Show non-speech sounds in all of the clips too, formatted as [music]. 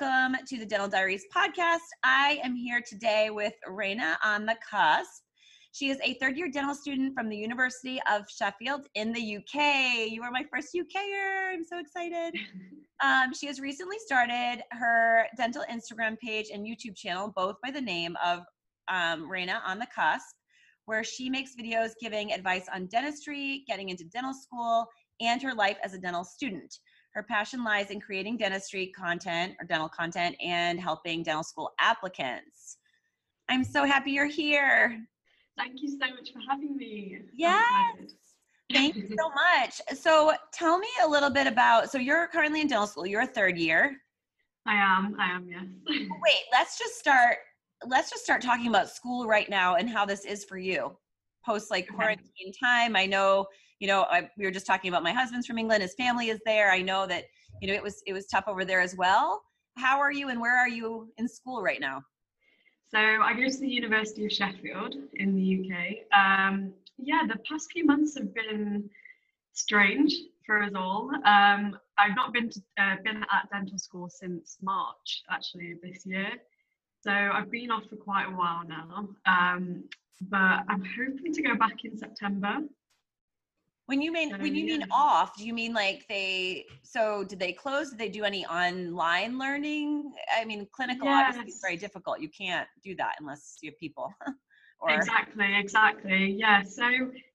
Welcome to the Dental Diaries podcast. I am here today with Raina on the cusp. She is a third year dental student from the University of Sheffield in the UK. You are my first UKer. I'm so excited. [laughs] Um, she has recently started her dental Instagram page and YouTube channel, both by the name of um, Raina on the cusp, where she makes videos giving advice on dentistry, getting into dental school, and her life as a dental student. Her passion lies in creating dentistry content or dental content and helping dental school applicants. I'm so happy you're here. Thank you so much for having me. Yes. Thank you so much. So tell me a little bit about so you're currently in dental school. You're a third year. I am. I am, yes. Wait, let's just start let's just start talking about school right now and how this is for you. Post like Okay. quarantine time. I know, you know, I, we were just talking about my husband's from England. His family is there. I know that, you know, it was it was tough over there as well. How are you and where are you in school right now? So I go to the University of Sheffield in the UK. Um, yeah, the past few months have been strange for us all. Um, I've not been to, uh, been at dental school since March actually this year. So I've been off for quite a while now. Um, but I'm hoping to go back in September. When you mean when you mean off, do you mean like they so did they close? Did they do any online learning? I mean, clinical obviously is very difficult. You can't do that unless you have people. [laughs] or Exactly, exactly. Yeah. So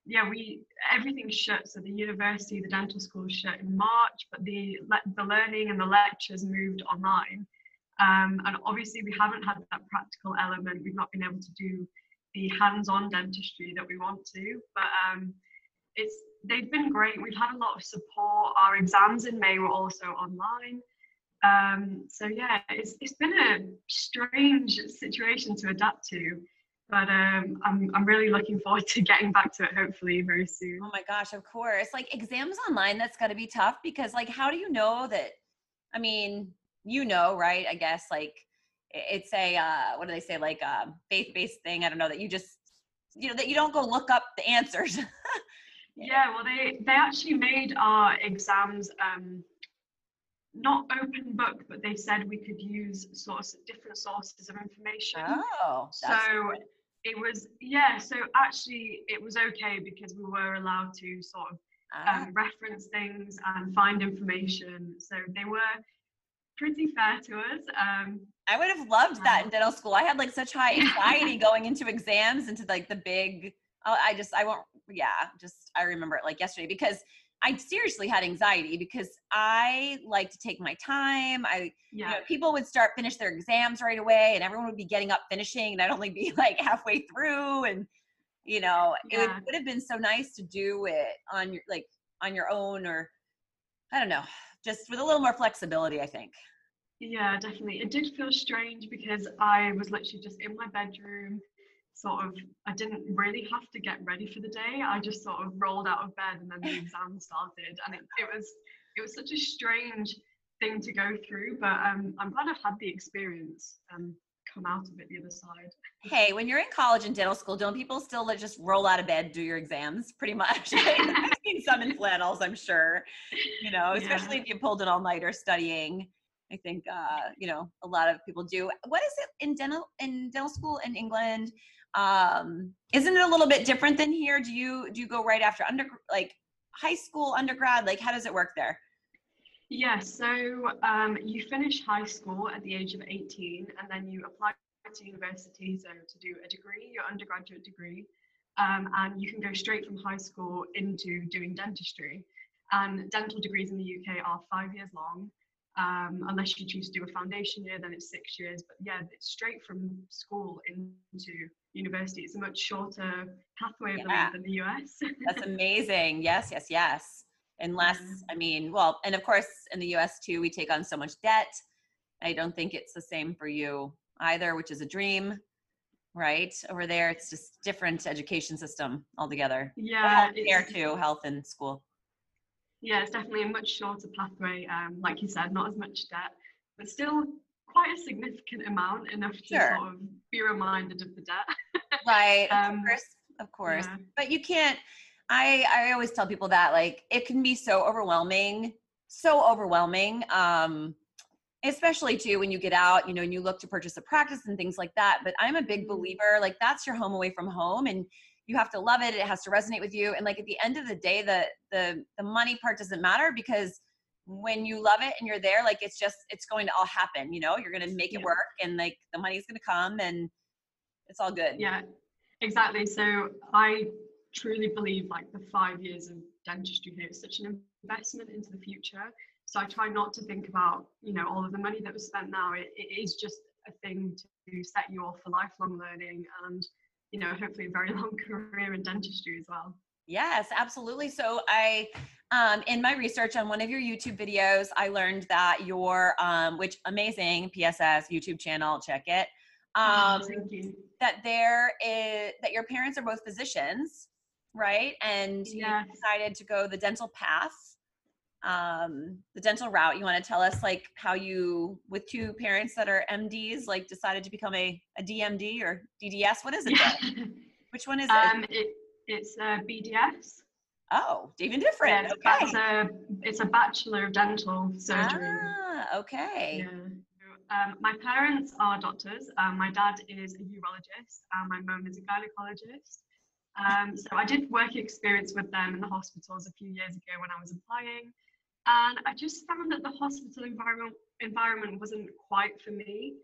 yeah, we everything's shut. So the university, the dental school shut in March, but the the learning and the lectures moved online. Um, and obviously we haven't had that practical element. We've not been able to do the hands-on dentistry that we want to. But um, it's they've been great. We've had a lot of support. Our exams in May were also online. Um, so yeah, it's it's been a strange situation to adapt to but um, I'm I'm really looking forward to getting back to it hopefully very soon. Oh my gosh, of course. Like exams online, that's got to be tough because, like, how do you know that? I mean, you know, right? I guess like it's a uh, what do they say? Like a faith-based thing. I don't know that you just you know that you don't go look up the answers. [laughs] Yeah, well they they actually made our exams um, not open book, but they said we could use source different sources of information. oh, so it was yeah. So actually it was okay because we were allowed to sort of ah, um, reference things and find information. So they were pretty fair to us. Um, I would have loved that in dental school. I had like such high anxiety [laughs] going into exams, into like the big. Oh, I just I won't. Yeah, just I remember it like yesterday because I seriously had anxiety because I like to take my time. I you yeah. know, people would start finish their exams right away, and everyone would be getting up finishing, and I'd only be [laughs] like halfway through, and you know, it would, would have been so nice to do it on your like on your own, or I don't know, just with a little more flexibility. I think. Yeah, definitely. It did feel strange because I was literally just in my bedroom, sort of, I didn't really have to get ready for the day. I just sort of rolled out of bed and then the exam started. And it, it was it was such a strange thing to go through, but um, I'm glad I've had the experience and come out of it the other side. Hey, when you're in college and dental school, don't people still like, just roll out of bed, do your exams? Pretty much. [laughs] I've seen some in flannels, I'm sure. You know, Yeah. especially if you pulled an all-nighter studying. I think uh, you know a lot of people do. What is it in dental in dental school in England? Um, isn't it a little bit different than here? Do you do you go right after under like high school, undergrad? Like how does it work there? Yeah, so um, you finish high school at the age of 18 and then you apply to university so to do a degree, your undergraduate degree, um, and you can go straight from high school into doing dentistry. And dental degrees in the UK are five years long. Um, unless you choose to do a foundation year, then it's six years. But yeah, it's straight from school into university. It's a much shorter pathway, Yeah. than the US. That's [laughs] amazing. Yes, yes, yes. Unless, Yeah. I mean, well, and of course, in the US too, we take on so much debt. I don't think it's the same for you either, which is a dream, right? Over there, it's just different education system altogether. yeah, Care too, health and school. Yeah, it's definitely a much shorter pathway. Um, like you said, not as much debt, but still quite a significant amount, enough to Sure. sort of be reminded of the debt. [laughs] Right, of Um, course, of course. yeah. But you can't. I I always tell people that like it can be so overwhelming, so overwhelming. Um, especially too when you get out, you know, and you look to purchase a practice and things like that. But I'm a big Mm-hmm. believer, like that's your home away from home and you have to love it. It has to resonate with you. And like at the end of the day, the the the money part doesn't matter because when you love it and you're there, like it's just it's going to all happen, you know, you're gonna make it Yeah. work and like the money's gonna come and it's all good. Yeah, exactly. So I truly believe like the five years of dentistry here is such an investment into the future. So I try not to think about, you know, all of the money that was spent now. It, it is just a thing to set you off for lifelong learning and, you know, hopefully a very [laughs] long career in dentistry as well. Yes, absolutely. So I, um, in my research on one of your YouTube videos, I learned that your, um, which amazing PSS YouTube channel, check it. Um, Thank you. that there is that your parents are both physicians, right? And you decided to go the dental path, um, the dental route. You want to tell us like how you, with two parents that are MDs, like decided to become a, a DMD or DDS? What is it? Yeah. [laughs] Which one is it? um, it it's uh, BDS. Oh, even different. Yeah, okay. that's a it's a bachelor of dental surgery. Ah, okay. Yeah. Um, my parents are doctors. Um, my dad is a urologist and my mum is a gynecologist. Um, so I did work experience with them in the hospitals a few years ago when I was applying. And I just found that the hospital environment environment wasn't quite for me.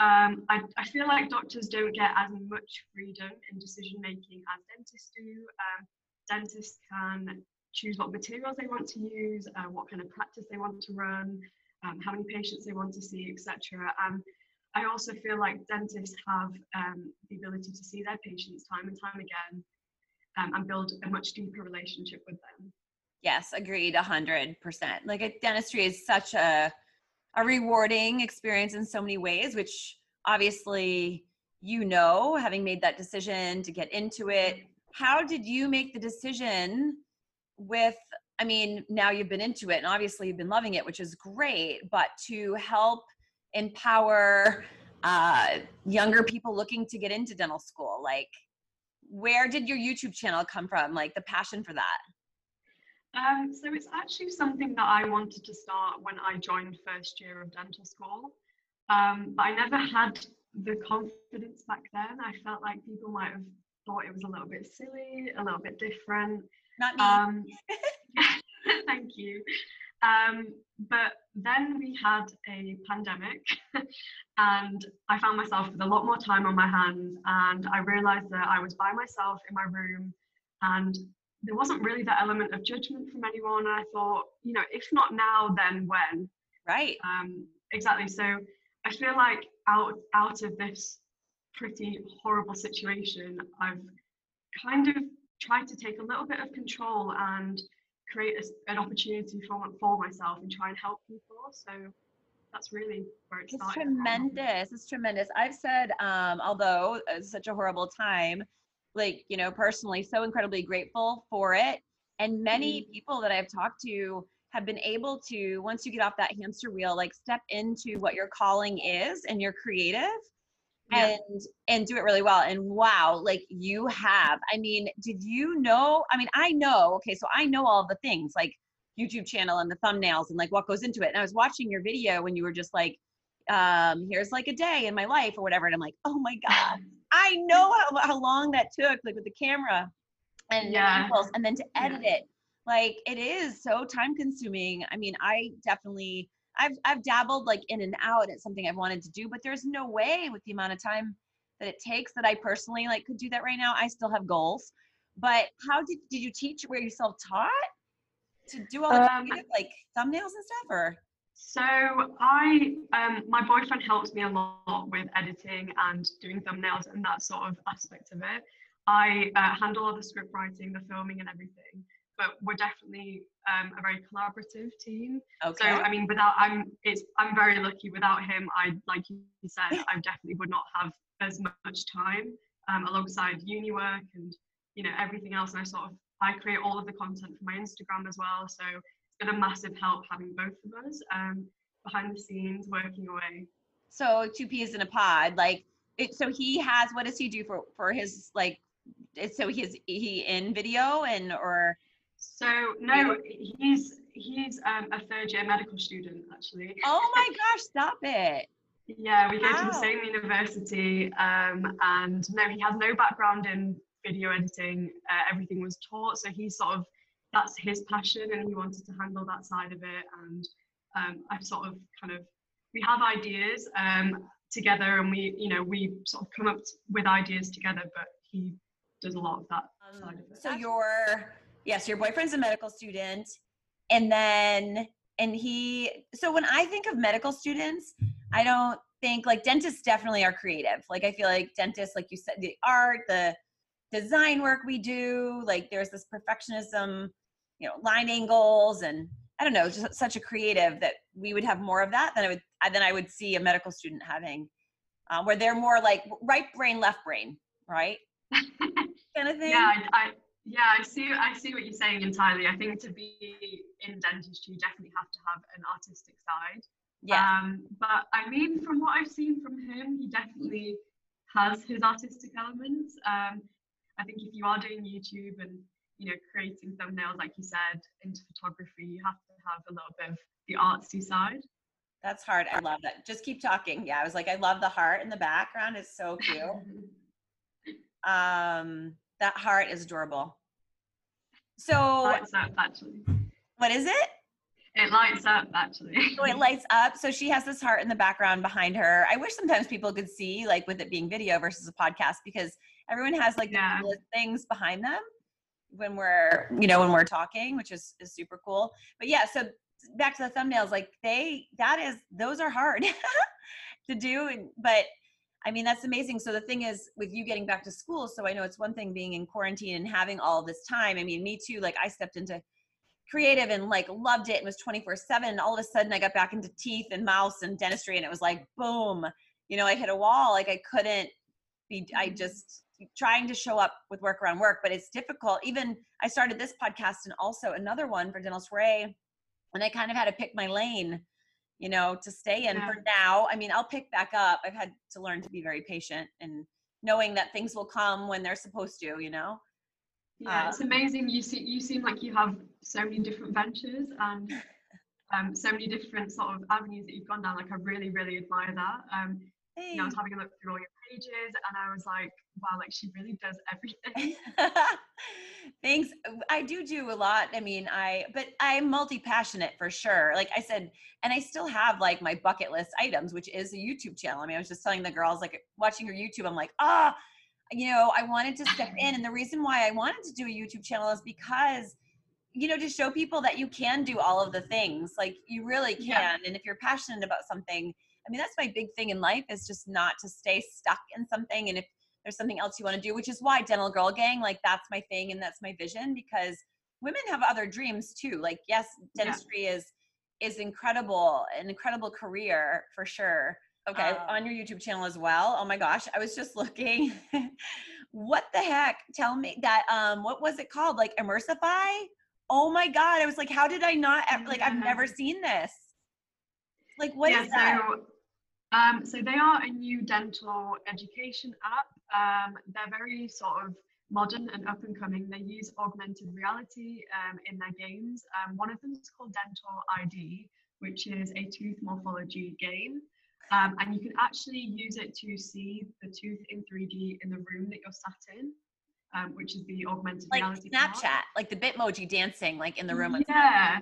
Um, I, I feel like doctors don't get as much freedom in decision making as dentists do. Um, dentists can choose what materials they want to use, uh, what kind of practice they want to run, um, how many patients they want to see, etc. And I also feel like dentists have um, the ability to see their patients time and time again um, and build a much deeper relationship with them. Yes, agreed, a hundred percent. Like dentistry is such a a rewarding experience in so many ways, which obviously you know, having made that decision to get into it. How did you make the decision with? I mean, now you've been into it, and obviously you've been loving it, which is great. But to help empower uh, younger people looking to get into dental school, like where did your YouTube channel come from? Like the passion for that? Um, so it's actually something that I wanted to start when I joined first year of dental school. Um, but I never had the confidence back then. I felt like people might have thought it was a little bit silly, a little bit different. Not me. Um, [laughs] [laughs] thank you. Um, but then we had a pandemic, [laughs] and I found myself with a lot more time on my hands, and I realized that I was by myself in my room, and there wasn't really that element of judgment from anyone. And I thought, you know, if not now, then when? right. Um, exactly. So I feel like out out of this pretty horrible situation, I've kind of tried to take a little bit of control and create a, an opportunity for for myself and try and help people. So that's really where it It's started. tremendous. It's tremendous. I've said, um, although it's such a horrible time, like, you know, personally, so incredibly grateful for it. And many people that I've talked to have been able to, once you get off that hamster wheel, like step into what your calling is and you're creative Yeah. and and do it really well. And wow like you have. I mean did you know i mean i know okay so i know all the things like youtube channel and the thumbnails and like what goes into it. And i was watching your video when you were just like um here's like a day in my life or whatever. And i'm like oh my god i know how, how long that took like with the camera and the Yeah. angles, and then to Yeah. edit it like it is so time consuming i mean i definitely I've I've dabbled like in and out. It's something I've wanted to do, but there's no way with the amount of time that it takes that I personally like could do that right now. I still have goals. But how did did you teach where you self taught to do all the Um, creative, like thumbnails and stuff or So I, um, my boyfriend helps me a lot with editing and doing thumbnails and that sort of aspect of it. I uh, handle all the script writing, the filming, and everything. But we're definitely um, a very collaborative team. okay. So I mean, without I'm, it's I'm very lucky. Without him, I like you said, I definitely would not have as much time um, alongside uni work and you know everything else. And I sort of I create all of the content for my Instagram as well. So been a massive help having both of us um, behind the scenes working away. so two peas in a pod, like it so he has what does he do for for his like so he's he in video and or So no, he's he's um, a third year medical student actually. Oh my gosh, stop it. Yeah, we go wow. to the same university, um, and no, he has no background in video editing. Uh, everything was taught, so he's sort of that's his passion, and he wanted to handle that side of it. And um, I sort of kind of we have ideas um, together, and we you know we sort of come up with ideas together, but he does a lot of that um, side of it. So your yes, your boyfriend's a medical student, and then and he so when I think of medical students, I don't think like dentists definitely are creative. Like I feel like dentists, like you said, the art, the design work we do, like there's this perfectionism, you know, line angles and I don't know, just such a creative that we would have more of that than I would than I would see a medical student having, uh, where they're more like right brain, left brain, right? [laughs] kind of thing. Yeah, I, I, yeah, I see. I see what you're saying entirely. I think to be in dentistry, you definitely have to have an artistic side. Yeah. Um, but I mean, from what I've seen from him, he definitely has his artistic elements. Um, I think if you are doing YouTube and you know creating thumbnails, like you said, into photography, you have to have a little bit of the artsy side. That's hard. I love that. Just keep talking. Yeah, I was like, I love the heart in the background. It's so cute. [laughs] um, that heart is adorable. So, lights up actually. What is it? It lights up actually. so [laughs] it lights up. So she has this heart in the background behind her. I wish sometimes people could see, like with it being video versus a podcast, because everyone has like yeah. the things behind them when we're, you know, when we're talking, which is, is super cool. But yeah, so back to the thumbnails, like they that is those are hard [laughs] to do. And but I mean that's amazing. So the thing is with you getting back to school, so I know it's one thing being in quarantine and having all this time. I mean, me too, like I stepped into creative and like loved it and was 24 7 and all of a sudden i got back into teeth and mouth and dentistry and it was like boom you know i hit a wall like i couldn't be i mm-hmm. just trying to show up with work around work but it's difficult even i started this podcast and also another one for dental soiree and i kind of had to pick my lane you know to stay in yeah. for now i mean i'll pick back up i've had to learn to be very patient and knowing that things will come when they're supposed to you know yeah, it's um, amazing. You see, you seem like you have so many different ventures and [laughs] um, so many different sort of avenues that you've gone down. Like, I really, really admire that. Um, hey. you know, I was having a look through all your pages, and I was like, wow, like she really does everything. [laughs] Thanks. I do do a lot. I mean, I, but I'm multi passionate for sure. Like I said, and I still have like my bucket list items, which is a YouTube channel. I mean, I was just telling the girls, like watching your YouTube, I'm like, ah. Oh, you know, I wanted to step [laughs] in. And the reason why I wanted to do a YouTube channel is because, you know, to show people that you can do all of the things. Like you really can. Yeah. And if you're passionate about something, I mean, that's my big thing in life is just not to stay stuck in something. And if there's something else you want to do, which is why Dental Girl Gang, like that's my thing and that's my vision because women have other dreams too. Like, yes, dentistry yeah. is is incredible, an incredible career for sure Okay, um, on your YouTube channel as well. Oh my gosh, I was just [laughs] looking. what the heck? Tell me that um what was it called? Like Immersify? Oh my god, I was like how did I not like I've never seen this. Like what yeah, is that? So, um, so they are a new dental education app. Um, they're very sort of modern and up and coming. They use augmented reality um, in their games. Um, one of them is called Dental ID, which is a tooth morphology game. Um, and you can actually use it to see the tooth in 3D in the room that you're sat in, um, which is the augmented like reality. Snapchat, part. like the Bitmoji dancing, like in the room. Yeah.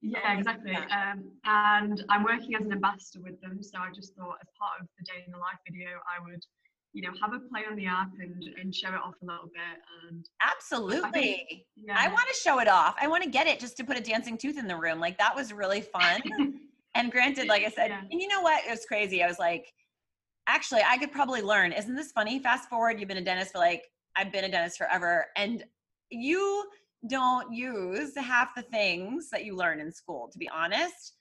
Yeah, exactly. Um, and I'm working as an ambassador with them, so I just thought, as part of the day in the life video, I would, you know, have a play on the app and and show it off a little bit. And absolutely, I, think, yeah. I want to show it off. I want to get it just to put a dancing tooth in the room. Like that was really fun. [laughs] And granted, like I said, yeah. and you know what? It was crazy. I was like, actually, I could probably learn. Isn't this funny? Fast forward, you've been a dentist for like, I've been a dentist forever. And you don't use half the things that you learn in school, to be honest.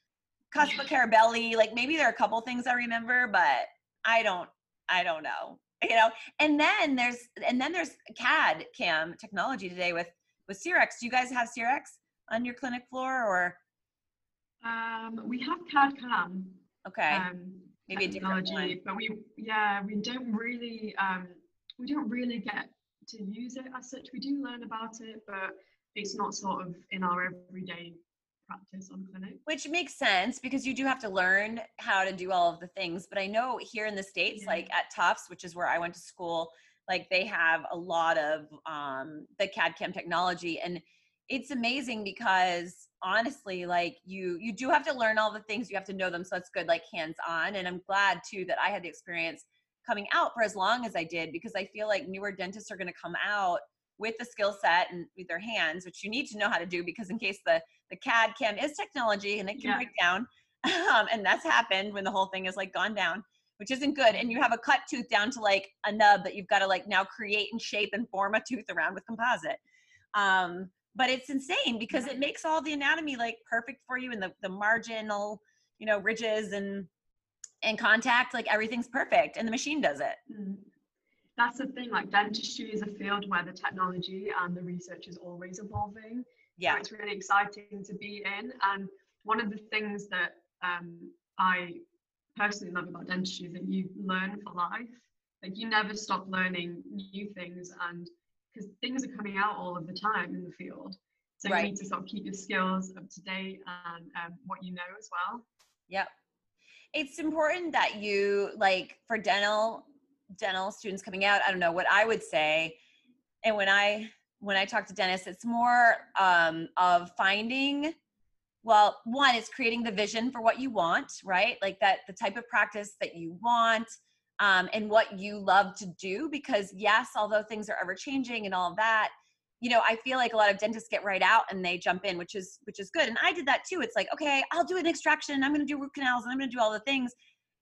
Cusp of Carabelli, like maybe there are a couple things I remember, but I don't, I don't know. You know, and then there's and then there's CAD cam technology today with with CEREC. Do you guys have CEREC on your clinic floor or um, we have CAD CAM. Okay. Um, Maybe a different one. But we, yeah, we don't really, um, we don't really get to use it as such. We do learn about it, but it's not sort of in our everyday practice on clinic. Which makes sense because you do have to learn how to do all of the things. But I know here in the States, yeah. like at Tufts, which is where I went to school, like they have a lot of um, the CAD CAM technology. And it's amazing because honestly, like you you do have to learn all the things, you have to know them. So it's good, like hands on. And I'm glad too that I had the experience coming out for as long as I did because I feel like newer dentists are going to come out with the skill set and with their hands, which you need to know how to do because in case the the CAD CAM is technology and it can yeah. break down, um, and that's happened when the whole thing is like gone down, which isn't good. And you have a cut tooth down to like a nub that you've got to like now create and shape and form a tooth around with composite. Um, but it's insane because it makes all the anatomy like perfect for you and the the marginal you know ridges and and contact like everything's perfect and the machine does it. Mm. That's the thing like dentistry is a field where the technology and the research is always evolving. Yeah. so it's really exciting to be in. And one of the things that um, i personally love about dentistry is that you learn for life. Like you never stop learning new things and because things are coming out all of the time in the field. So right. you need to sort of keep your skills up to date and um, what you know as well. Yep it's important that you like for dental dental students coming out i don't know what i would say and when i when i talk to dentists it's more um, of finding well one is creating the vision for what you want right? Like that the type of practice that you want um, and what you love to do because yes although things are ever changing and all that you know i feel like a lot of dentists get right out and they jump in which is which is good. And i did that too. It's like okay i'll do an extraction i'm going to do root canals and i'm going to do all the things.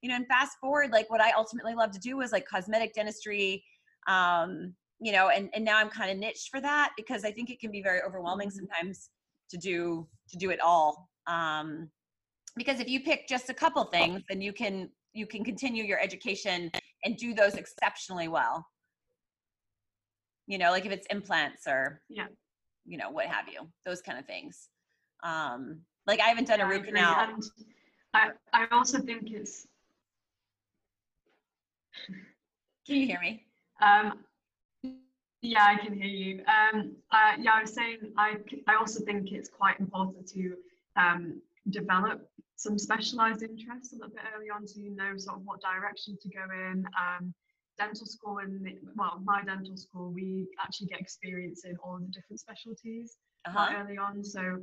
You know and fast forward like what i ultimately love to do is like cosmetic dentistry um you know and and now i'm kind of niched for that because i think it can be very overwhelming mm-hmm. sometimes to do to do it all um because if you pick just a couple things then you can you can continue your education and do those exceptionally well you know like if it's implants or yeah you know what have you those kind of things um like i haven't done yeah, a root canal I, I also think it's can you hear me? Um, yeah, I can hear you. Um, uh, yeah, I was saying I, I also think it's quite important to um, develop some specialized interests a little bit early on so you know sort of what direction to go in. Um, dental school and well, my dental school, we actually get experience in all the different specialties uh-huh. early on. So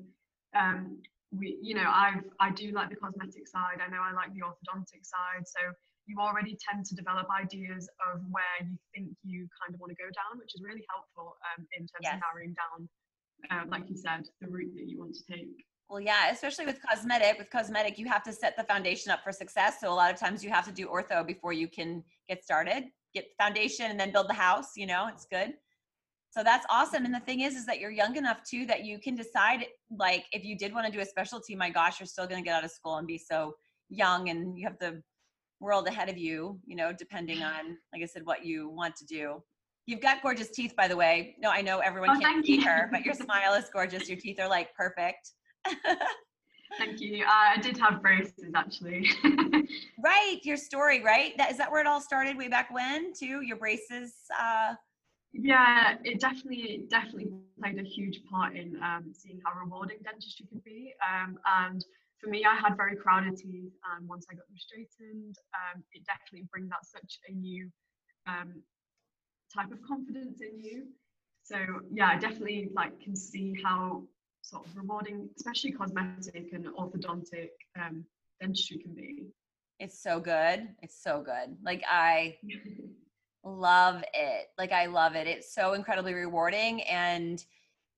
um, we, you know, I've I do like the cosmetic side. I know I like the orthodontic side. So you already tend to develop ideas of where you think you kind of want to go down, which is really helpful um, in terms yes. of narrowing down, uh, like you said, the route that you want to take. Well, yeah, especially with cosmetic. With cosmetic, you have to set the foundation up for success. So a lot of times you have to do ortho before you can get started, get the foundation, and then build the house. You know, it's good. So that's awesome. And the thing is, is that you're young enough too that you can decide, like, if you did want to do a specialty, my gosh, you're still going to get out of school and be so young, and you have the world ahead of you, you know, depending on, like I said, what you want to do. You've got gorgeous teeth, by the way. No, I know everyone oh, can't see her, but your [laughs] smile is gorgeous. Your teeth are like perfect. [laughs] thank you. Uh, I did have braces actually. [laughs] right, your story, right? That is that where it all started way back when, too. Your braces. Uh... Yeah, it definitely definitely played a huge part in um, seeing how rewarding dentistry can be, um, and for me, I had very crowded teeth, and once I got them straightened, um, it definitely brings out such a new um, type of confidence in you. So yeah, I definitely like can see how sort of rewarding, especially cosmetic and orthodontic um, dentistry can be. It's so good. It's so good. Like I [laughs] love it. Like I love it. It's so incredibly rewarding and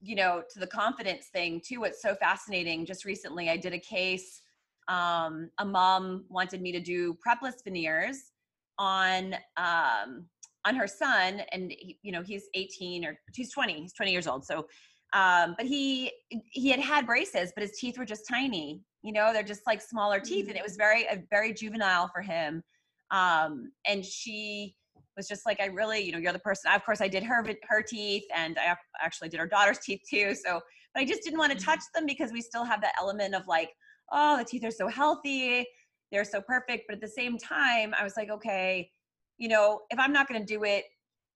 you know, to the confidence thing too, what's so fascinating, just recently I did a case. Um, a mom wanted me to do prepless veneers on um, on her son, and he, you know he's 18 or he's 20. He's 20 years old. So, um, but he he had had braces, but his teeth were just tiny. You know, they're just like smaller teeth, and it mm-hmm. was very very juvenile for him. Um, and she was just like, I really, you know, you're the person. Of course, I did her her teeth, and I actually did her daughter's teeth too. So, but I just didn't want to mm-hmm. touch them because we still have that element of like, oh, the teeth are so healthy, they're so perfect. But at the same time, I was like, okay, you know, if I'm not going to do it,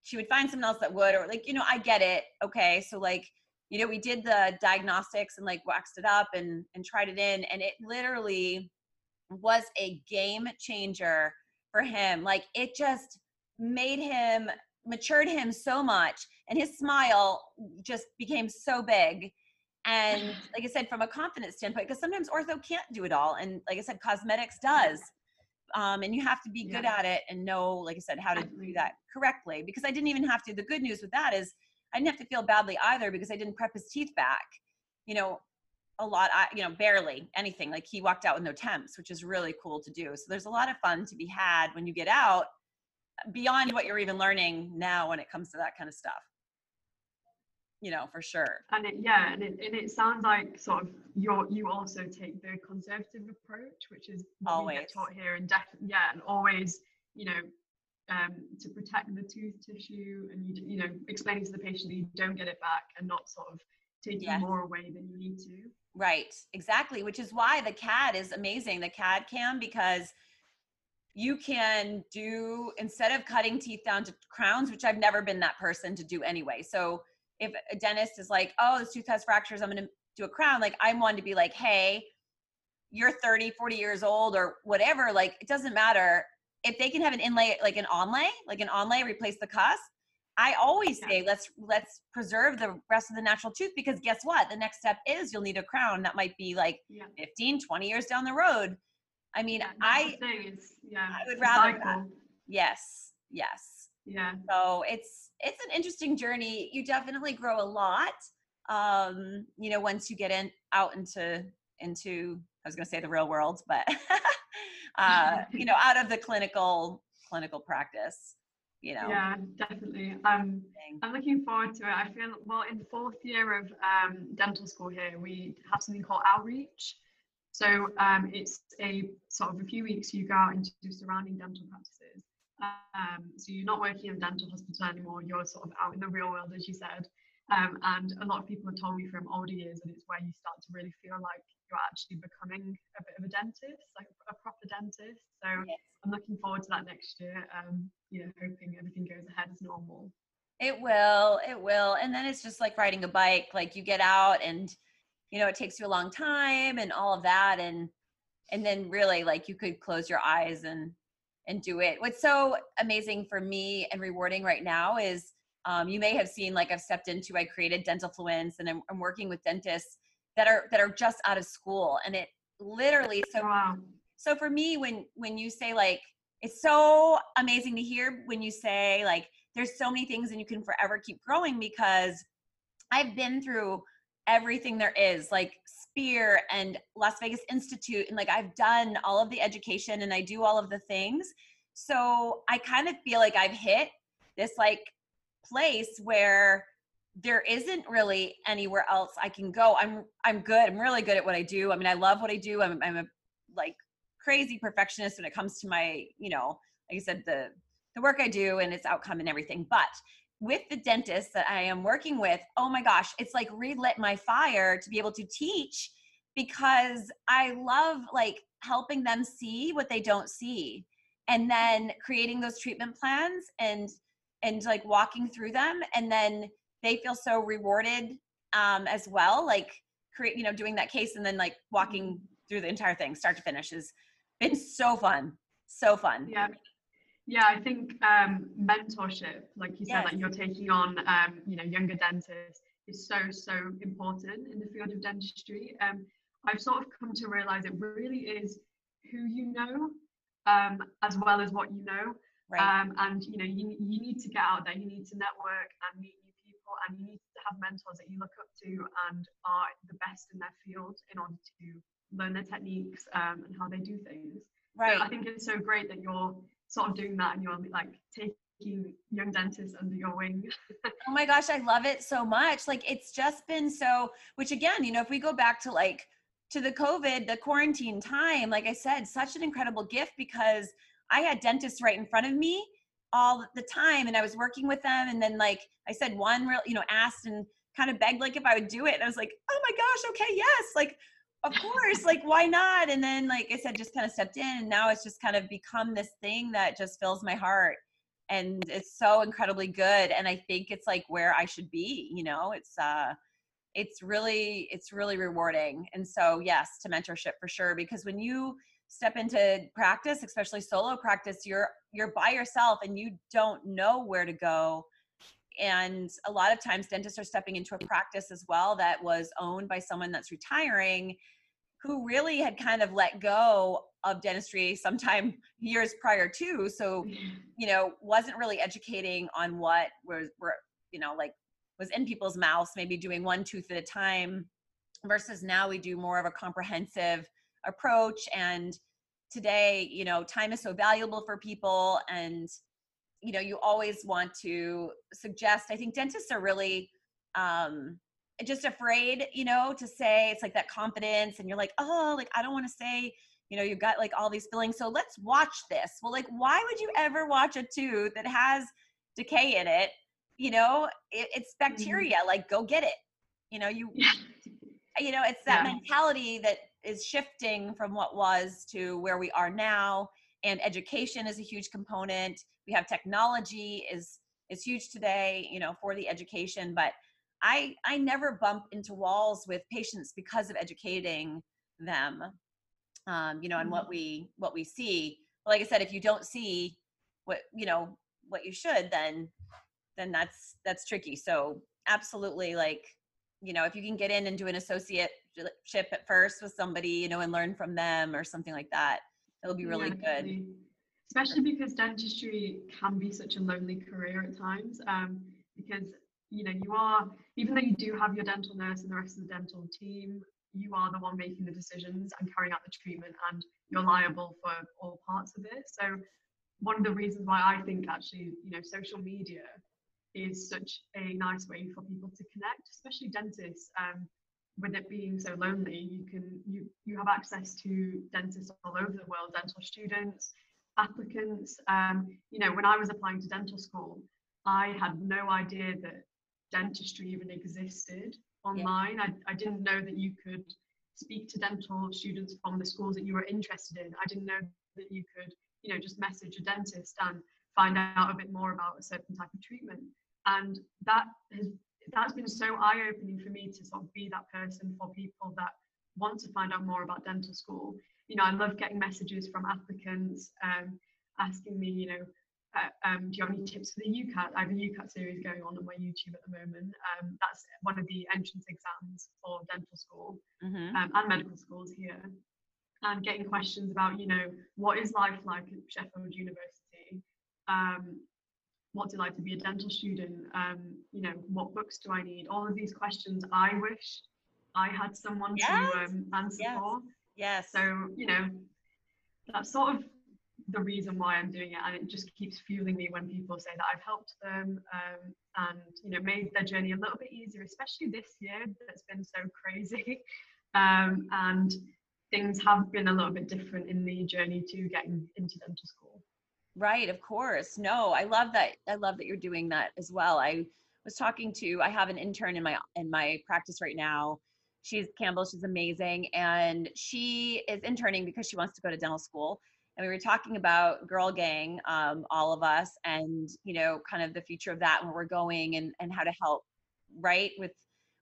she would find someone else that would, or like, you know, I get it. Okay, so like, you know, we did the diagnostics and like waxed it up and and tried it in, and it literally was a game changer for him. Like it just made him matured him so much and his smile just became so big and [laughs] like i said from a confidence standpoint because sometimes ortho can't do it all and like i said cosmetics does um, and you have to be good yeah. at it and know like i said how to do that correctly because i didn't even have to the good news with that is i didn't have to feel badly either because i didn't prep his teeth back you know a lot I, you know barely anything. Like he walked out with no temps which is really cool to do. So there's a lot of fun to be had when you get out beyond what you're even learning now when it comes to that kind of stuff. You know for sure. And it, yeah and it, and it sounds like sort of you you also take the conservative approach which is what always. we get taught here and def- yeah and always you know um, to protect the tooth tissue and you you know explaining to the patient that you don't get it back and not sort of taking yes. more away than you need to. Right. Exactly which is why the cad is amazing the cad cam because you can do instead of cutting teeth down to crowns which i've never been that person to do anyway. So if a dentist is like oh this tooth has fractures i'm going to do a crown like i'm one to be like hey you're 30 40 years old or whatever like it doesn't matter if they can have an inlay like an onlay like an onlay replace the cusp i always say let's let's preserve the rest of the natural tooth because guess what the next step is you'll need a crown that might be like yeah. 15 20 years down the road I mean, yeah, I yeah, I would rather that. Yes, yes. Yeah. So it's it's an interesting journey. You definitely grow a lot. Um, you know, once you get in out into into I was going to say the real world, but [laughs] uh, [laughs] you know, out of the clinical clinical practice. You know. Yeah, definitely. Um, I'm looking forward to it. I feel well in fourth year of um, dental school here, we have something called outreach. So um, it's a sort of a few weeks you go out into surrounding dental practices. Um, so you're not working in a dental hospital anymore, you're sort of out in the real world, as you said. Um, and a lot of people have told me from older years that it's where you start to really feel like you're actually becoming a bit of a dentist, like a proper dentist. So yes. I'm looking forward to that next year. Um, you know, hoping everything goes ahead as normal. It will, it will. And then it's just like riding a bike. Like you get out and you know it takes you a long time and all of that and and then really like you could close your eyes and and do it what's so amazing for me and rewarding right now is um, you may have seen like i've stepped into i created dental fluence and I'm, I'm, working with dentists that are that are just out of school and it literally so wow. so for me when when you say like it's so amazing to hear when you say like there's so many things and you can forever keep growing because i've been through everything there is like spear and las vegas institute and like i've done all of the education and i do all of the things so i kind of feel like i've hit this like place where there isn't really anywhere else i can go. I'm i'm good. I'm really good at what i do. I mean i love what i do. I'm, I'm a like crazy perfectionist when it comes to my you know like i said the the work i do and its outcome and everything. But with the dentist that I am working with, oh my gosh, it's like relit my fire to be able to teach because I love like helping them see what they don't see and then creating those treatment plans and and like walking through them and then they feel so rewarded um as well like create you know doing that case and then like walking through the entire thing start to finish has been so fun so fun yeah yeah, I think um, mentorship, like you said, yes. like you're taking on, um, you know, younger dentists is so so important in the field of dentistry. Um, I've sort of come to realize it really is who you know, um, as well as what you know. Right. Um, and you know, you you need to get out there. You need to network and meet and you need to have mentors that you look up to and are the best in their field in order to learn their techniques um, and how they do things. Right. So I think it's so great that you're sort of doing that and you're like taking young dentists under your wing. [laughs] oh my gosh, I love it so much. Like it's just been so, which again, you know, if we go back to like to the COVID, the quarantine time, like I said, such an incredible gift because I had dentists right in front of me all the time and I was working with them. And then like I said, one real, you know, asked and kind of begged like if I would do it. And I was like, oh my gosh, okay, yes. Like of course like why not and then like i said just kind of stepped in and now it's just kind of become this thing that just fills my heart and it's so incredibly good and i think it's like where i should be you know it's uh it's really it's really rewarding and so yes to mentorship for sure because when you step into practice especially solo practice you're you're by yourself and you don't know where to go. And a lot of times dentists are stepping into a practice as well that was owned by someone that's retiring who really had kind of let go of dentistry sometime [laughs] years prior to. So mm-hmm. you know wasn't really educating on what was were you know like was in people's mouths maybe doing one tooth at a time versus now we do more of a comprehensive approach and today you know time is so valuable for people and you know you always want to suggest i think dentists are really um just afraid you know to say it's like that confidence and you're like oh like i don't want to say you know you've got like all these feelings so let's watch this well like why would you ever watch a tooth that has decay in it you know it, it's mm-hmm. bacteria mm-hmm. like go get it you know you you know it's that yeah. mentality that is shifting from what was to where we are now. And education is a huge component. We have technology is is huge today you know for the education but i i never bump into walls with patients because of educating them um, you know and what mm-hmm. we what we see. But like i said if you don't see what you know what you should then then that's that's tricky. So absolutely like you know if you can get in and do an associate ship at first with somebody you know and learn from them or something like that it'll be really yeah, good especially because dentistry can be such a lonely career at times um, because you know you are even though you do have your dental nurse and the rest of the dental team you are the one making the decisions and carrying out the treatment and you're liable for all parts of it. So one of the reasons why i think actually you know social media is such a nice way for people to connect especially dentists um, with it being so lonely you can you you have access to dentists all over the world dental students applicants. Um, you know, when I was applying to dental school, I had no idea that dentistry even existed online. Yeah. I, I didn't know that you could speak to dental students from the schools that you were interested in. I didn't know that you could, you know, just message a dentist and find out a bit more about a certain type of treatment. And that has that's been so eye-opening for me to sort of be that person for people that want to find out more about dental school you know, I love getting messages from applicants um, asking me, you know, uh, um, do you have any tips for the UCAT? I have a UCAT series going on on my YouTube at the moment. Um, that's one of the entrance exams for dental school mm-hmm. Um, and medical schools here. And getting questions about, you know, what is life like at Sheffield University? Um, what's it like to be a dental student? Um, you know, what books do I need? All of these questions I wish I had someone yes. to answer yes. for. Yes. So, you know, that's sort of the reason why I'm doing it. And it just keeps fueling me when people say that I've helped them um, and, you know, made their journey a little bit easier, especially this year that's been so crazy. [laughs] Um, and things have been a little bit different in the journey to getting into dental school. Right, of course. No, I love that. I love that you're doing that as well. I was talking to I have an intern in my in my practice right now She's Campbell. She's amazing. And she is interning because she wants to go to dental school. And we were talking about Girl Gang, um, all of us, and, you know, kind of the future of that and where we're going and, and how to help, right? With,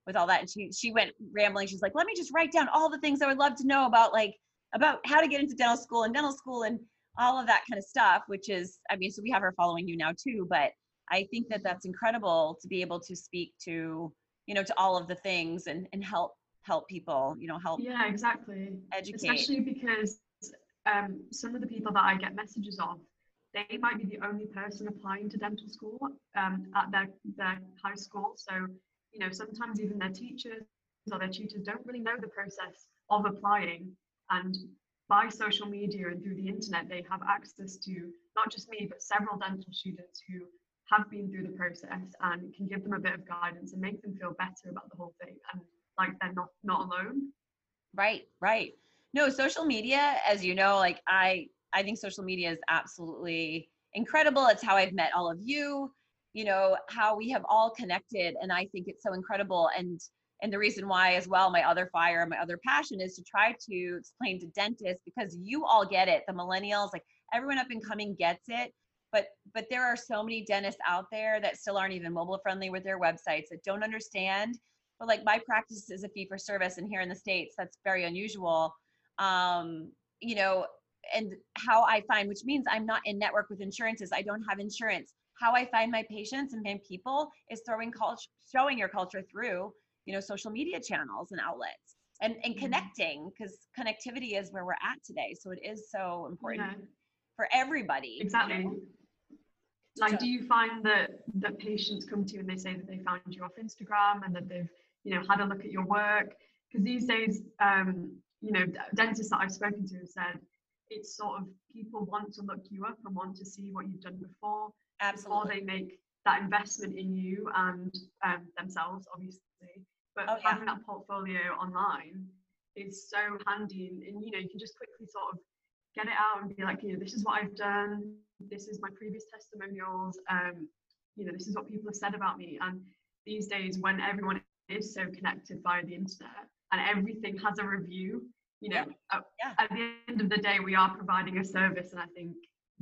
with all that. And she, she went rambling. She's like, let me just write down all the things I would love to know about, like, about how to get into dental school and dental school and all of that kind of stuff, which is, I mean, so we have her following you now too, but I think that that's incredible to be able to speak to, you know, to all of the things and, and help help people you know help yeah exactly. educate. Especially because um, some of the people that i get messages of they might be the only person applying to dental school um, at their, their high school. So you know sometimes even their teachers or their tutors don't really know the process of applying. And by social media and through the internet they have access to not just me but several dental students who have been through the process and can give them a bit of guidance and make them feel better about the whole thing and like they're not not alone. Right right. No social media as you know like i i think social media is absolutely incredible. It's how i've met all of you you know how we have all connected and i think it's so incredible. And and the reason why as well my other fire my other passion is to try to explain to dentists because you all get it the millennials like everyone up and coming gets it. But but there are so many dentists out there that still aren't even mobile friendly with their websites that don't understand. But like my practice is a fee for service and here in the states that's very unusual. Um you know and how i find which means i'm not in network with insurances i don't have insurance. How i find my patients and my people is throwing culture showing your culture through you know social media channels and outlets and and mm-hmm. connecting because connectivity is where we're at today so it is so important yeah. for everybody exactly you know? like do you find that that patients come to you and they say that they found you off instagram and that they've you know had a look at your work because these days um you know dentists that i've spoken to have said it's sort of people want to look you up and want to see what you've done before Absolutely. before they make that investment in you and um, themselves obviously but oh, yeah. having that portfolio online is so handy and, and you know you can just quickly sort of get it out and be like you know this is what i've done this is my previous testimonials um you know this is what people have said about me and these days when everyone is so connected via the internet and everything has a review you know yeah. At, yeah. at the end of the day we are providing a service and i think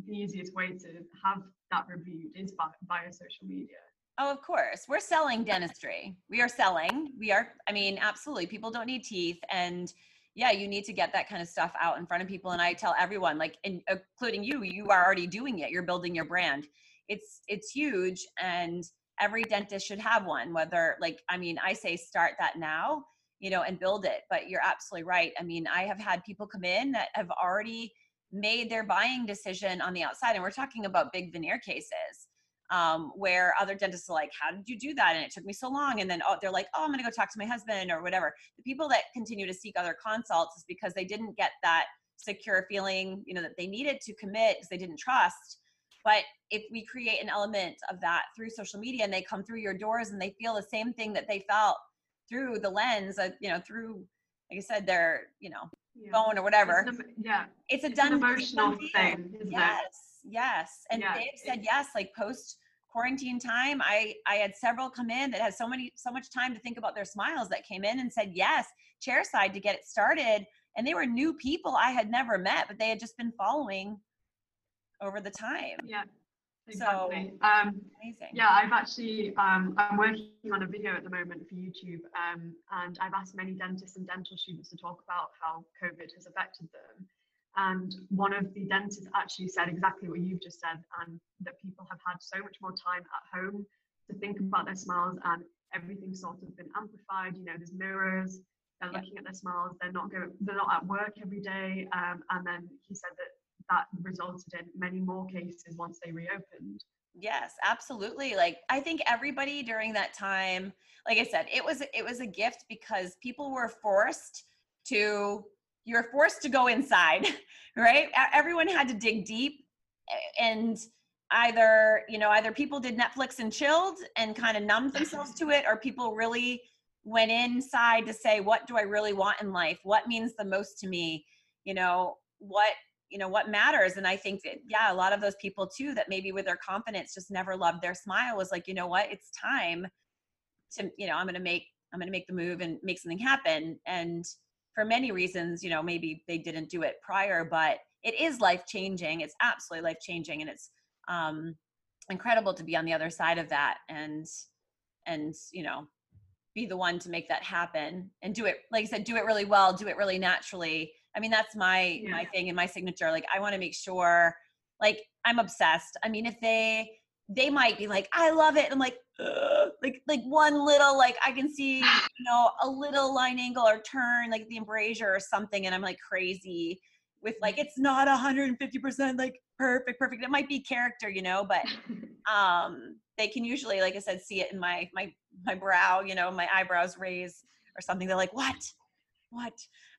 the easiest way to have that reviewed is by, via social media Oh, of course. We're selling dentistry. We are selling. We are, I mean, absolutely. People don't need teeth. And yeah, you need to get that kind of stuff out in front of people. And I tell everyone, like, including you, you are already doing it. You're building your brand. It's, it's huge. And every dentist should have one, whether like, I mean, I say start that now, you know, and build it. But you're absolutely right. I mean, I have had people come in that have already made their buying decision on the outside. And we're talking about big veneer cases um, where other dentists are like, How did you do that? And it took me so long. And then oh, they're like, Oh, I'm going to go talk to my husband or whatever. The people that continue to seek other consults is because they didn't get that secure feeling, you know, that they needed to commit because they didn't trust. But if we create an element of that through social media and they come through your doors and they feel the same thing that they felt through the lens of, you know, through, like I said, their, you know, yeah. phone or whatever. It's yeah. It's a it's done an emotional thing. yes. It? Yes and yeah. they've said yes like post quarantine time i i had several come in that had so many so much time to think about their smiles that came in and said yes chairside to get it started and they were new people i had never met but they had just been following over the time yeah exactly so, um amazing yeah i've actually um i'm working on a video at the moment for youtube um and i've asked many dentists and dental students to talk about how covid has affected them and one of the dentists actually said exactly what you've just said, and that people have had so much more time at home to think about their smiles, and everything's sort of been amplified. You know, there's mirrors, they're yeah. looking at their smiles, they're not going, they're not at work every day. Um, and then he said that that resulted in many more cases once they reopened. Yes, absolutely. Like I think everybody during that time, like I said, it was it was a gift because people were forced to you're forced to go inside [laughs] right? Everyone had to dig deep and either you know either people did netflix and chilled and kind of numbed themselves to it or people really went inside to say what do i really want in life? What means the most to me? You know what you know what matters? And i think that yeah a lot of those people too that maybe with their confidence just never loved their smile was like you know what? It's time to you know i'm going to make i'm going to make the move and make something happen. And for many reasons, you know, maybe they didn't do it prior, but it is life changing. It's absolutely life changing, and it's um, incredible to be on the other side of that and and you know be the one to make that happen and do it like I said, do it really well, do it really naturally. I mean, that's my yeah. my thing and my signature. Like I want to make sure, like I'm obsessed. I mean, if they they might be like, I love it. I'm like, like like one little like I can see [sighs] you know a little line angle or turn like the embrasure or something, and I'm like crazy with like it's not 150% like perfect perfect it might be character you know but [laughs] um they can usually like i said see it in my my my brow you know my eyebrows raise or something they're like what what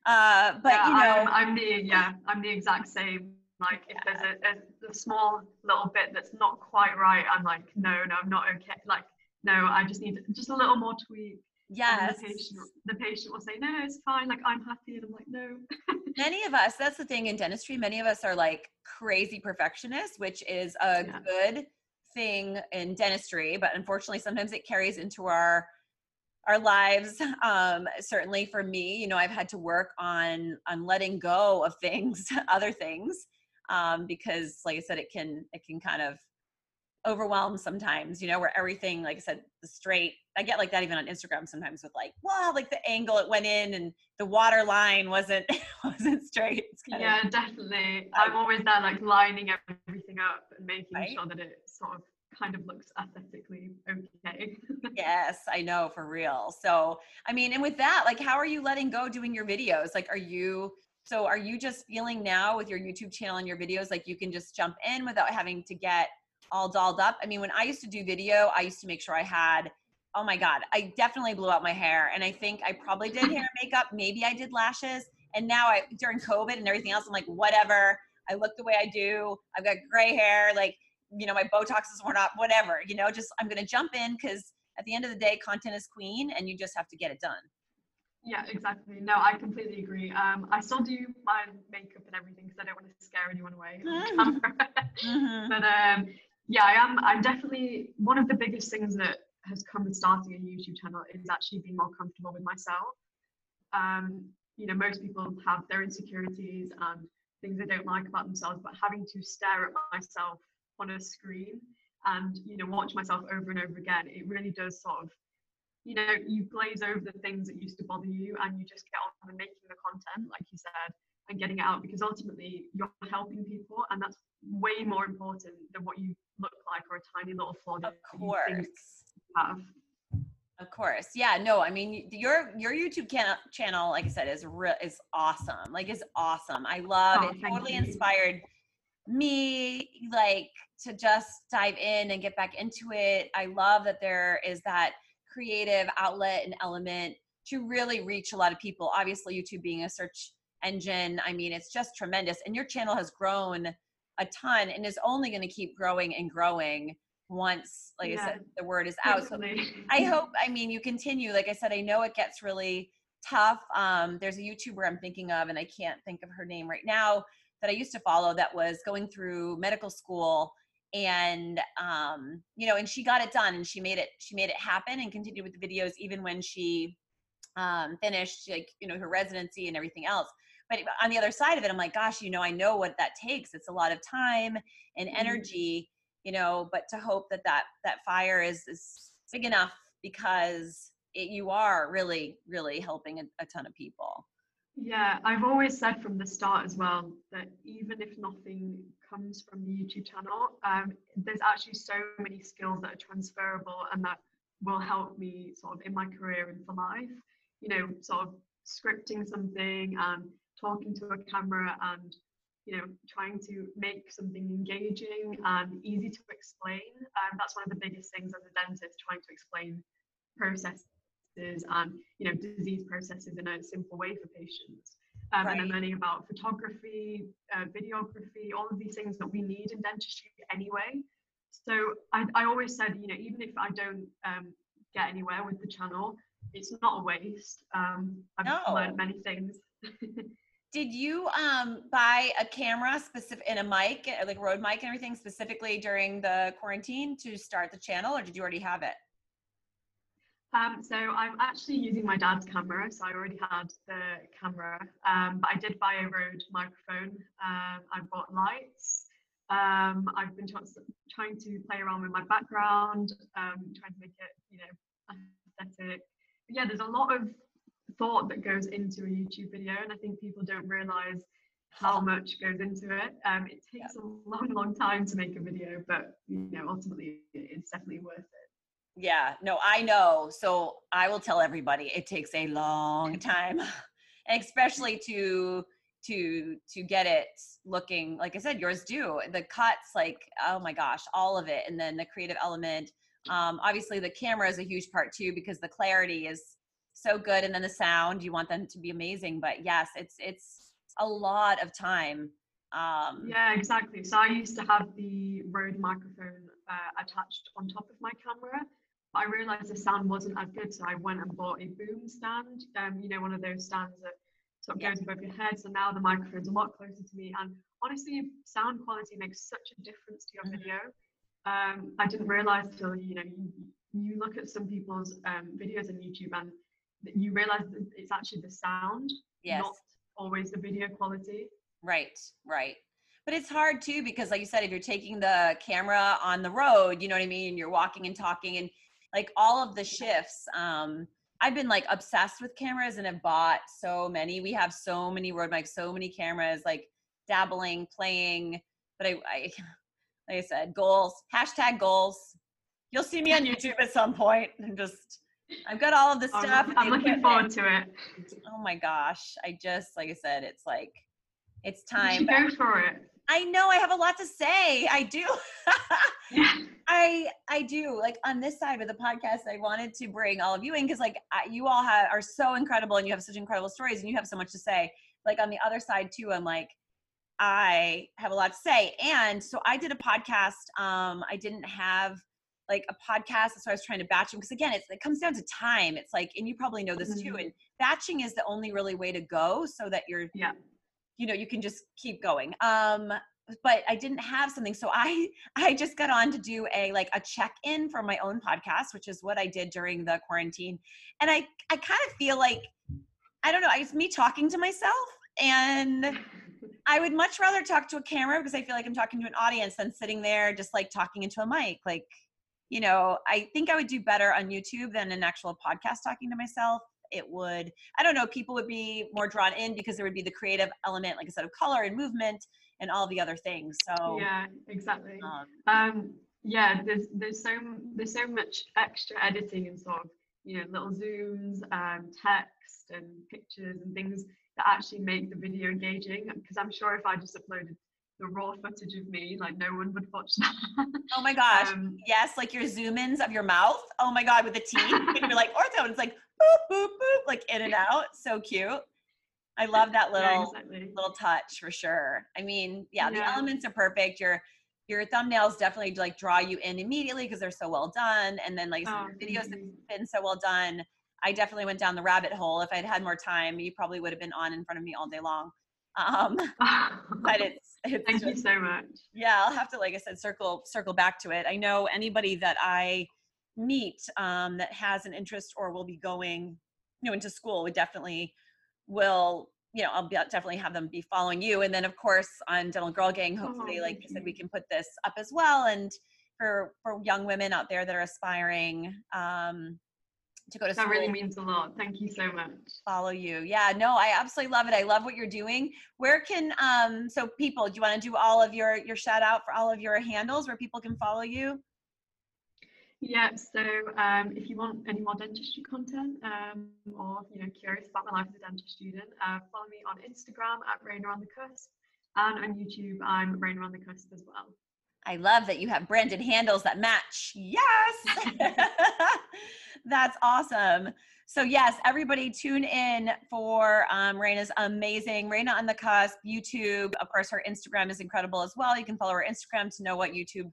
uh but yeah, you know I'm, I'm the yeah i'm the exact same like if there's a, a, a, small little bit that's not quite right, I'm like, no, no, I'm not okay. Like, no, I just need just a little more tweak. Yes. The patient, the patient will say, no, no, it's fine. Like I'm happy, and I'm like, no. [laughs] many of us, that's the thing in dentistry. Many of us are like crazy perfectionists, which is a yeah. good thing in dentistry, but unfortunately, sometimes it carries into our our lives um, certainly for me you know i've had to work on on letting go of things [laughs] other things um, because like i said it can it can kind of overwhelm sometimes, you know, where everything, like I said, the straight, I get like that even on Instagram sometimes with like, wow, like the angle it went in and the water line wasn't [laughs] wasn't straight. yeah, of, definitely. I'm always there like lining everything up and making right? sure that it sort of kind of looks aesthetically okay. [laughs] yes, I know for real. So, I mean, and with that, like, how are you letting go doing your videos? Like, are you, so are you just feeling now with your YouTube channel and your videos, like you can just jump in without having to get all dolled up? I mean, when I used to do video, I used to make sure I had, oh my God, I definitely blew out my hair. And I think I probably did hair and [laughs] makeup. Maybe I did lashes. And now I, during COVID and everything else, I'm like, whatever. I look the way I do. I've got gray hair. Like, you know, my Botox is worn out, whatever, you know, just I'm going to jump in because at the end of the day, content is queen and you just have to get it done. Yeah, exactly. No, I completely agree. Um, I still do my makeup and everything because I don't want to scare anyone away mm-hmm. mm-hmm. But um, yeah, I am. I'm definitely one of the biggest things that has come with starting a YouTube channel is actually being more comfortable with myself. Um, you know, most people have their insecurities and things they don't like about themselves, but having to stare at myself on a screen and you know watch myself over and over again it really does sort of you know you glaze over the things that used to bother you and you just get on and making the content like you said and getting it out because ultimately you're helping people and that's way more important than what you look like or a tiny little flaw that of course. you have of course yeah no i mean your your youtube can- channel like i said is real is awesome like is awesome i love oh, it totally you. inspired me like to just dive in and get back into it. I love that there is that creative outlet and element to really reach a lot of people. Obviously, YouTube being a search engine, I mean, it's just tremendous. And your channel has grown a ton and is only going to keep growing and growing once, like yeah. I said, the word is out. So [laughs] I hope, I mean, you continue. Like I said, I know it gets really tough. Um, there's a YouTuber I'm thinking of, and I can't think of her name right now that I used to follow that was going through medical school and um you know and she got it done and she made it she made it happen and continued with the videos even when she um finished like you know her residency and everything else. But on the other side of it i'm like gosh you know i know what that takes. It's a lot of time and mm-hmm. energy you know but to hope that that that fire is is big enough because it, you are really really helping a, a ton of people yeah, I've always said from the start as well that even if nothing comes from the YouTube channel, um, there's actually so many skills that are transferable and that will help me sort of in my career and for life. You know, sort of scripting something and talking to a camera and you know trying to make something engaging and easy to explain. Um, that's one of the biggest things as a dentist, trying to explain process and you know disease processes in a simple way for patients. Um, right. And I'm learning about photography, uh, videography, all of these things that we need in dentistry anyway. So I, I always said, you know, even if I don't um, get anywhere with the channel, it's not a waste. Um, I've no. learned many things. [laughs] did you um, buy a camera specific and a mic, like Rode mic and everything specifically during the quarantine to start the channel, or did you already have it? Um, so I'm actually using my dad's camera, so I already had the camera, um, but I did buy a Rode microphone. Um, I bought lights. Um, I've been trying to play around with my background, um, trying to make it, you know, aesthetic. But yeah, there's a lot of thought that goes into a YouTube video, and I think people don't realize how much goes into it. Um, it takes yeah. a long, long time to make a video, but you know, ultimately, it's definitely worth it. Yeah, no, I know. So I will tell everybody it takes a long time, [laughs] especially to to to get it looking like I said, yours do. The cuts, like oh my gosh, all of it, and then the creative element. Um, obviously, the camera is a huge part too because the clarity is so good, and then the sound. You want them to be amazing, but yes, it's it's a lot of time. Um, yeah, exactly. So I used to have the Rode microphone uh, attached on top of my camera I realized the sound wasn't as good, so I went and bought a boom stand. Um, you know, one of those stands that sort of yeah. goes above your head. So now the microphone's a lot closer to me, and honestly, sound quality makes such a difference to your mm-hmm. video. Um, I didn't realize till you know you, you look at some people's um, videos on YouTube and you realize that it's actually the sound, yes. not always the video quality. Right, right. but it's hard too because like you said if you're taking the camera on the road you know what i mean and you're walking and talking and like all of the shifts um i've been like obsessed with cameras and have bought so many we have so many Rode mics so many cameras like dabbling playing but i, I [laughs] like i said goals hashtag goals you'll see me on youtube at some point and just I've got all of the stuff. I'm, I'm looking forward to it. Oh my gosh. I just, like I said, it's like, it's time. You go for it. I know I have a lot to say. I do. [laughs] yeah. I I do. Like on this side of the podcast, I wanted to bring all of you in because like I, you all have are so incredible and you have such incredible stories and you have so much to say. Like on the other side too, I'm like I have a lot to say. And so I did a podcast. Um, I didn't have like a podcast. So I was trying to batch them because again, it's, it comes down to time. It's like, and you probably know this mm-hmm. too. And batching is the only really way to go so that you're, yeah, you know, you can just keep going. Um, but I didn't have something, so I [laughs] I just got on to do a like a check in for my own podcast, which is what I did during the quarantine. And I I kind of feel like I don't know, it's me talking to myself and I would much rather talk to a camera because I feel like I'm talking to an audience than sitting there just like talking into a mic. Like you know, I think I would do better on YouTube than an actual podcast talking to myself. It would, I don't know, people would be more drawn in because there would be the creative element, like I said, of color and movement and all the other things. So yeah, exactly. Um, um, yeah, there's there's so there's so much extra editing and sort of you know little zooms, and text and pictures and things that actually make the video engaging. Because I'm sure if I just uploaded the raw footage of me, like no one would watch that. Oh my gosh. [laughs] Um, yes, like your zoom ins of your mouth. Oh my God, with the teeth. and you're like ortho, and it's like boop, boop, boop, like in and [laughs] out. So cute. I love that little yeah, exactly. little touch for sure. I mean, yeah, yeah, the elements are perfect. Your your thumbnails definitely like draw you in immediately because they're so well done. And then like oh, the videos have been so well done. I definitely went down the rabbit hole. If I'd had more time, you probably would have been on in front of me all day long. Um, [laughs] but it's, it's thank just, you so much. Yeah, I'll have to, like I said, circle circle back to it. I know anybody that I meet um, that has an interest or will be going, you know, into school would definitely will you know i'll be, definitely have them be following you. And then of course on dental girl gang hopefully like you said we can put this up as well. And for for young women out there that are aspiring um to go to school that school. really means a lot. Thank you so much. follow you. Yeah no i absolutely love it. I love what you're doing. Where can um so people do you want to do all of your your shout out for all of your handles where people can follow you yeah, so um, if you want any more dentistry content um, or you know curious about my life as a dental student, uh, follow me on Instagram at Raina on the Cusp and on YouTube I'm Raina on the Cusp as well. I love that you have branded handles that match. Yes, [laughs] that's awesome. So yes, everybody tune in for um, Raina's amazing Raina on the Cusp YouTube. Of course, her Instagram is incredible as well. You can follow her Instagram to know what YouTube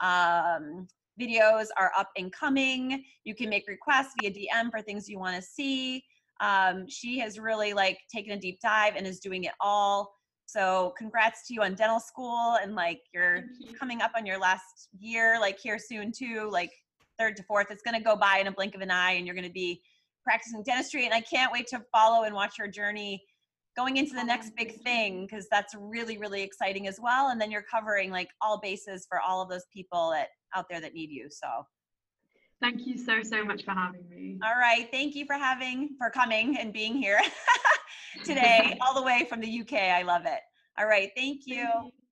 um, videos are up and coming. You can make requests via DM for things you want to see. Um, she has really like taken a deep dive and is doing it all. So congrats to you on dental school and like you're you. coming up on your last year, like here soon too, like third to fourth. It's gonna go by in a blink of an eye and you're gonna be practicing dentistry. And I can't wait to follow and watch your journey going into the next big thing because that's really really exciting as well and then you're covering like all bases for all of those people that out there that need you so thank you so so much for having me all right thank you for having for coming and being here [laughs] today [laughs] all the way from the uk i love it all right thank you. Thank you.